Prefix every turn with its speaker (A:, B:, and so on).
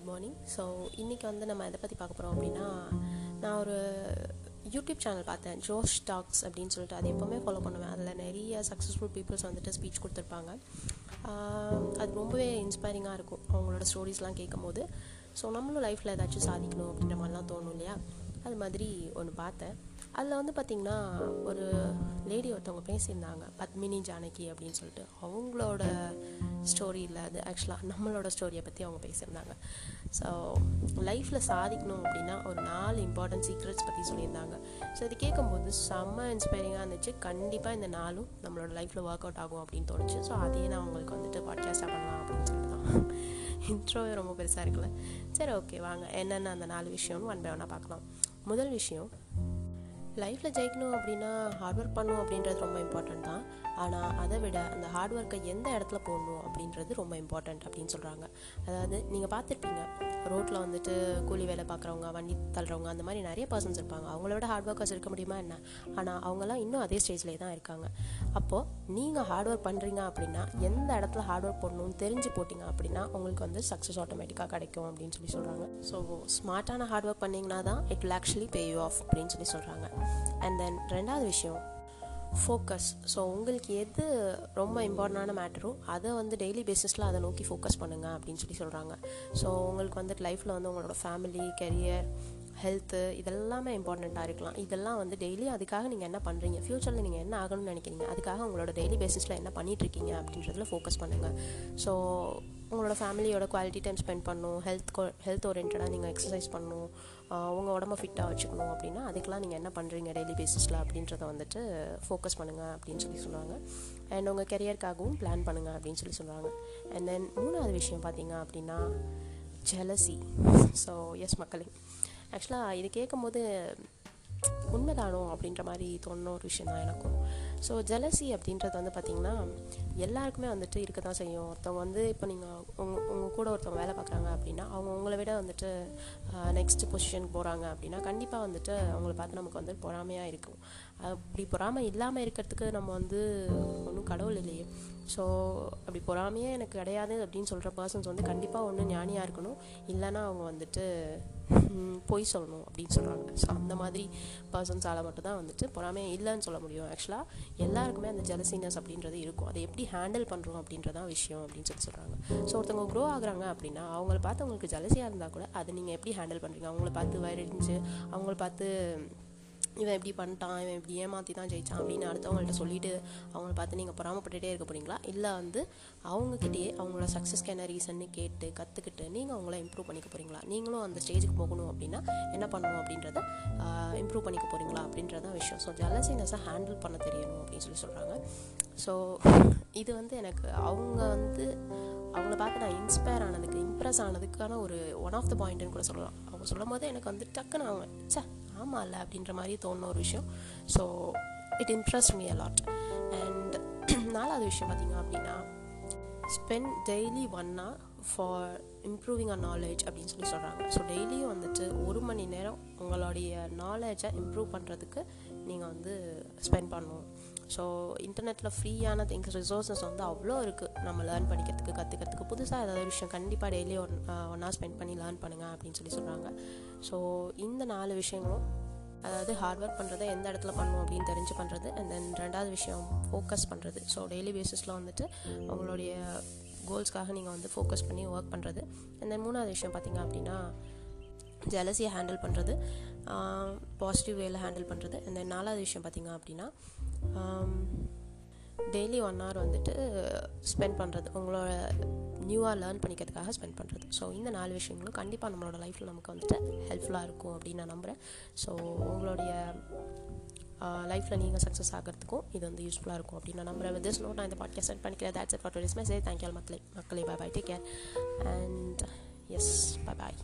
A: Good morning so இன்றைக்கி வந்து நம்ம எதை பற்றி பார்க்க போகிறோம் அப்படின்னா நான் ஒரு யூடியூப் சேனல் பார்த்தேன். ஜோஷ் டாக்ஸ் அப்படின்னு சொல்லிட்டு. அது எப்போவுமே ஃபாலோ பண்ணுவேன். அதில் நிறைய சக்ஸஸ்ஃபுல் பீப்புள்ஸ் வந்துட்டு ஸ்பீச் கொடுத்துருப்பாங்க. அது ரொம்பவே இன்ஸ்பைரிங்காக இருக்கும் அவங்களோட ஸ்டோரிஸ்லாம் கேட்கும்போது. ஸோ நம்மளும் லைஃப்பில் ஏதாச்சும் சாதிக்கணும் அப்படின்ற மாதிரிலாம் தோணும் இல்லையா? அது மாதிரி ஒன்று பார்த்தேன். அதில் வந்து பார்த்திங்கன்னா ஒரு லேடி ஒருத்தவங்க பேசியிருந்தாங்க. பத்மினி ஜானகி அப்படின்னு சொல்லிட்டு. அவங்களோட ஸ்டோரி இல்லை. அது ஆக்சுவலாக நம்மளோட ஸ்டோரியை பற்றி அவங்க பேசியிருந்தாங்க. ஸோ லைஃப்பில் சாதிக்கணும் அப்படின்னா ஒரு நாலு இம்பார்ட்டன்ட் சீக்ரெட்ஸ் பற்றி சொல்லியிருந்தாங்க. ஸோ இது கேட்கும்போது செம்ம இன்ஸ்பைரிங்காக இருந்துச்சு. கண்டிப்பாக இந்த நாளும் நம்மளோட லைஃப்பில் ஒர்க் அவுட் ஆகும் அப்படின்னு தோணுச்சு. ஸோ அதையே நான் உங்களுக்கு வந்துட்டு பாட்காஸ்டாக பண்ணலாம் அப்படின்னு சொல்லிட்டு தான். இன்ட்ரோவே ரொம்ப பெருசாக இருக்குல்ல சரி ஓகே வாங்க. என்னென்ன அந்த நாலு விஷயம்னு ஒன் பை ஒன்னாக பார்க்கலாம். முதல் விஷயம் லைஃப்பில் ஜெயிக்கணும் அப்படின்னா ஹார்ட் ஒர்க் பண்ணணும் அப்படின்றது ரொம்ப இம்பார்ட்டண்ட் தான். ஆனால் அதை விட அந்த ஹார்ட் ஒர்க்கை எந்த இடத்துல போடணும் அப்படின்றது ரொம்ப இம்பார்ட்டண்ட் அப்படின்னு சொல்கிறாங்க அதாவது நீங்கள் பார்த்துருப்பீங்க ரோட்டில் வந்துட்டு கூலி வேலை பார்க்குறவங்க வண்டி தள்ளுறவங்க அந்த மாதிரி நிறைய பர்சன்ஸ் இருப்பாங்க. அவங்களோட விட ஹார்ட் ஒர்க்கர்ஸ் இருக்க முடியுமா என்ன? ஆனால் அவங்கெல்லாம் இன்னும் அதே ஸ்டேஜ்லேயே தான் இருக்காங்க. அப்போது நீங்கள் ஹார்ட் ஒர்க் பண்ணுறீங்க அப்படின்னா எந்த இடத்துல ஹார்ட் ஒர்க் பண்ணணும்னு தெரிஞ்சு போட்டிங்க அப்படின்னா உங்களுக்கு வந்து சக்ஸஸ் ஆட்டோமேட்டிக்காக கிடைக்கும் அப்படின்னு சொல்லி சொல்கிறாங்க ஸோ ஸ்மார்ட்டான ஹார்ட் ஒர்க் பண்ணிங்கன்னா தான் it will actually pay you off அப்படின்னு சொல்லி சொல்கிறாங்க அண்ட் தென் ரெண்டாவது விஷயம் ஃபோக்கஸ் ஸோ உங்களுக்கு எது ரொம்ப இம்பார்ட்டண்டான மேட்டரோ அதை வந்து டெய்லி பேசிஸில் அதை நோக்கி ஃபோக்கஸ் பண்ணுங்கள் அப்படின்னு சொல்லி சொல்கிறாங்க ஸோ உங்களுக்கு வந்துட்டு லைஃப்பில் வந்து உங்களோட ஃபேமிலி கெரியர் ஹெல்த்து இதெல்லாமே இம்பார்ட்டண்ட்டாக இருக்கலாம். இதெல்லாம் வந்து டெய்லி அதுக்காக நீங்கள் என்ன பண்ணுறீங்க ஃப்யூச்சரில் நீங்கள் என்ன ஆகணும்னு நினைக்கிறீங்க? அதுக்காக உங்களோட டெய்லி பேசிஸில் என்ன பண்ணிகிட்ருக்கீங்க அப்படின்றதுல ஃபோக்கஸ் பண்ணுங்கள் ஸோ உங்களோட ஃபேமிலியோட குவாலிட்டி டைம் ஸ்பெண்ட் பண்ணணும் ஹெல்த் ஹெல்த் ஓரியன்டாக நீங்கள் எக்ஸசைஸ் பண்ணணும் உங்கள் உடம்ப ஃபிட்டாக வச்சுக்கணும் அப்படின்னா அதுக்கெலாம் நீங்கள் என்ன பண்ணுறீங்க டெய்லி பேசிஸில் அப்படின்றத வந்துட்டு ஃபோக்கஸ் பண்ணுங்கள் அப்படின்னு சொல்லி சொல்லுவாங்க. அண்ட் உங்கள் கெரியருக்காகவும் பிளான் பண்ணுங்கள் அப்படின்னு சொல்லி சொல்லுவாங்க. அண்ட் தென் மூணாவது விஷயம் பார்த்தீங்க அப்படின்னா ஜெலசி ஸோ எஸ் மக்களே. ஆக்சுவலாக இது கேட்கும்போது உண்மைதானோ அப்படின்ற மாதிரி தோணுன ஒரு விஷயம் தான் எனக்கும். ஸோ ஜெலசி அப்படின்றது வந்து பார்த்திங்கன்னா எல்லாருக்குமே வந்துட்டு இருக்க தான் செய்யும். ஒருத்தவங்க வந்து இப்போ நீங்கள் உங்கள் உங்கள் கூட ஒருத்தவங்க வேலை பார்க்குறாங்க அப்படின்னா அவங்க உங்களை விட வந்துட்டு நெக்ஸ்ட் பொசிஷனுக்கு போகிறாங்க அப்படின்னா கண்டிப்பாக வந்துட்டு அவங்கள பார்த்து நமக்கு வந்து பொறாமையாக இருக்கும். அப்படி பொறாமை இல்லாமல் இருக்கிறதுக்கு நம்ம வந்து ஒன்றும் கடவுள் இல்லையே. ஸோ அப்படி பொறாமையே எனக்கு கிடையாது அப்படின்னு சொல்கிற பர்சன்ஸ் வந்து கண்டிப்பாக ஒன்று ஞானியாக இருக்கணும். இல்லைன்னா அவங்க வந்துட்டு பொய் சொல்லணும் அப்படின்னு சொல்கிறாங்க ஸோ அந்த மாதிரி பர்சன்ஸால் மட்டும்தான் வந்துட்டு பொறாமே இல்லைன்னு சொல்ல முடியும். ஆக்சுவலாக எல்லாருக்குமே அந்த ஜெலசினஸ் அப்படின்றது இருக்கும். அதை எப்படி ஹேண்டில் பண்ணுறோம் அப்படின்றதான் விஷயம் அப்படின்னு சொல்லி சொல்கிறாங்க ஸோ ஒருத்தவங்க க்ரோ ஆகுறாங்க அப்படின்னா அவங்கள பார்த்து உங்களுக்கு ஜலசியாக இருந்தால் கூட அதை நீங்கள் எப்படி ஹேண்டில் பண்ணுறீங்க அவங்கள பார்த்து வயரடிஞ்சு அவங்கள பார்த்து இவன் இப்படி பண்ணிட்டான் இவன் இப்படி ஏமாற்றி தான் ஜெயிச்சான் அப்படின்னு அடுத்தவங்கள்ட்ட சொல்லிட்டு அவங்கள பார்த்து நீங்கள் பொறாமப்பட்டுகிட்டே இருக்க போறீங்களா? இல்லை வந்து அவங்கக்கிட்டேயே அவங்களோட சக்ஸஸ்க்கு என்ன ரீசன்னு கேட்டு கற்றுக்கிட்டு நீங்கள் அவங்கள இம்ப்ரூவ் பண்ணிக்க போகிறீங்களா நீங்களும் அந்த ஸ்டேஜுக்கு போகணும் அப்படின்னா என்ன பண்ணணும் அப்படின்றத இம்ப்ரூவ் பண்ணிக்க போகிறீங்களா அப்படின்றதான் விஷயம். ஸோ ஜலசினஸை ஹேண்டில் பண்ண தெரியணும் அப்படின்னு சொல்லி சொல்கிறாங்க ஸோ இது வந்து எனக்கு அவங்க வந்து அவங்கள பார்த்து நான் இன்ஸ்பயர் ஆனதுக்கு இம்ப்ரெஸ் ஆனதுக்கான ஒரு ஒன் ஆஃப் த பாயிண்ட்னு கூட சொல்லலாம். அவங்க சொல்லும் போது எனக்கு வந்து டக்குன்னு அவங்க சே ஆமாம் இல்லை அப்படின்ற மாதிரி தோணுன ஒரு விஷயம். So it interest me allot and நாலாவது விஷயம் பார்த்திங்க அப்படின்னா spend daily one for improving a knowledge அப்படின்னு சொல்லி சொல்கிறாங்க ஸோ டெய்லியும் வந்துட்டு ஒரு மணி நேரம் உங்களுடைய நாலேஜை இம்ப்ரூவ் பண்ணுறதுக்கு நீங்கள் வந்து ஸ்பெண்ட் பண்ணணும் ஸோ இன்டர்நெட்டில் ஃப்ரீயான திங்ஸ் ரிசோர்ஸஸ் வந்து அவ்வளோ இருக்குது நம்ம லேர்ன் பண்ணிக்கிறதுக்கு கற்றுக்கிறதுக்கு புதுசாக ஏதாவது விஷயம் கண்டிப்பாக டெய்லி ஒன் ஒன்னாக ஸ்பெண்ட் பண்ணி லேர்ன் பண்ணுங்கள் அப்படின்னு சொல்லி சொல்கிறாங்க ஸோ இந்த நாலு விஷயங்களும் அதாவது ஹார்ட் ஒர்க் பண்ணுறதை எந்த இடத்துல பண்ணணும் அப்படின்னு தெரிஞ்சு பண்ணுறது அண்ட் தென் ரெண்டாவது விஷயம் ஃபோக்கஸ் பண்ணுறது ஸோ டெய்லி பேசிஸில் வந்துட்டு அவங்களுடைய கோல்ஸ்க்காக நீங்கள் வந்து ஃபோக்கஸ் பண்ணி ஒர்க் பண்ணுறது அண்ட் தென் மூணாவது விஷயம் பார்த்தீங்க அப்படின்னா ஜலசியை ஹேண்டில் பண்ணுறது பாசிட்டிவ் வேல ஹேண்டில் பண்ணுறது அண்ட் தென் நாலாவது விஷயம் பார்த்தீங்க அப்படின்னா டெய்லி ஒன் ஹவர் வந்துட்டு ஸ்பெண்ட் பண்ணுறது உங்களோட நியூவாக லேர்ன் பண்ணிக்கிறதுக்காக ஸ்பெண்ட் பண்ணுறது ஸோ இந்த நாலு விஷயங்களும் கண்டிப்பாக நம்மளோட லைஃப்பில் நமக்கு வந்துட்டு ஹெல்ப்ஃபுல்லாக இருக்கும் அப்படின்னு நான் நம்புகிறேன் ஸோ உங்களுடைய லைஃப்பில் நீங்கள் சக்ஸஸ் ஆகிறதுக்கும் இது வந்து யூஸ்ஃபுல்லாக இருக்கும் அப்படின்னு நான் நம்புகிறேன் திஸ் நோட் நான் இந்த பாட்காஸ்ட் சென்ட் பண்ணிக்கிறேன். That's it for today's message thank you மக்களே. மக்களே bye bye take care and yes bye bye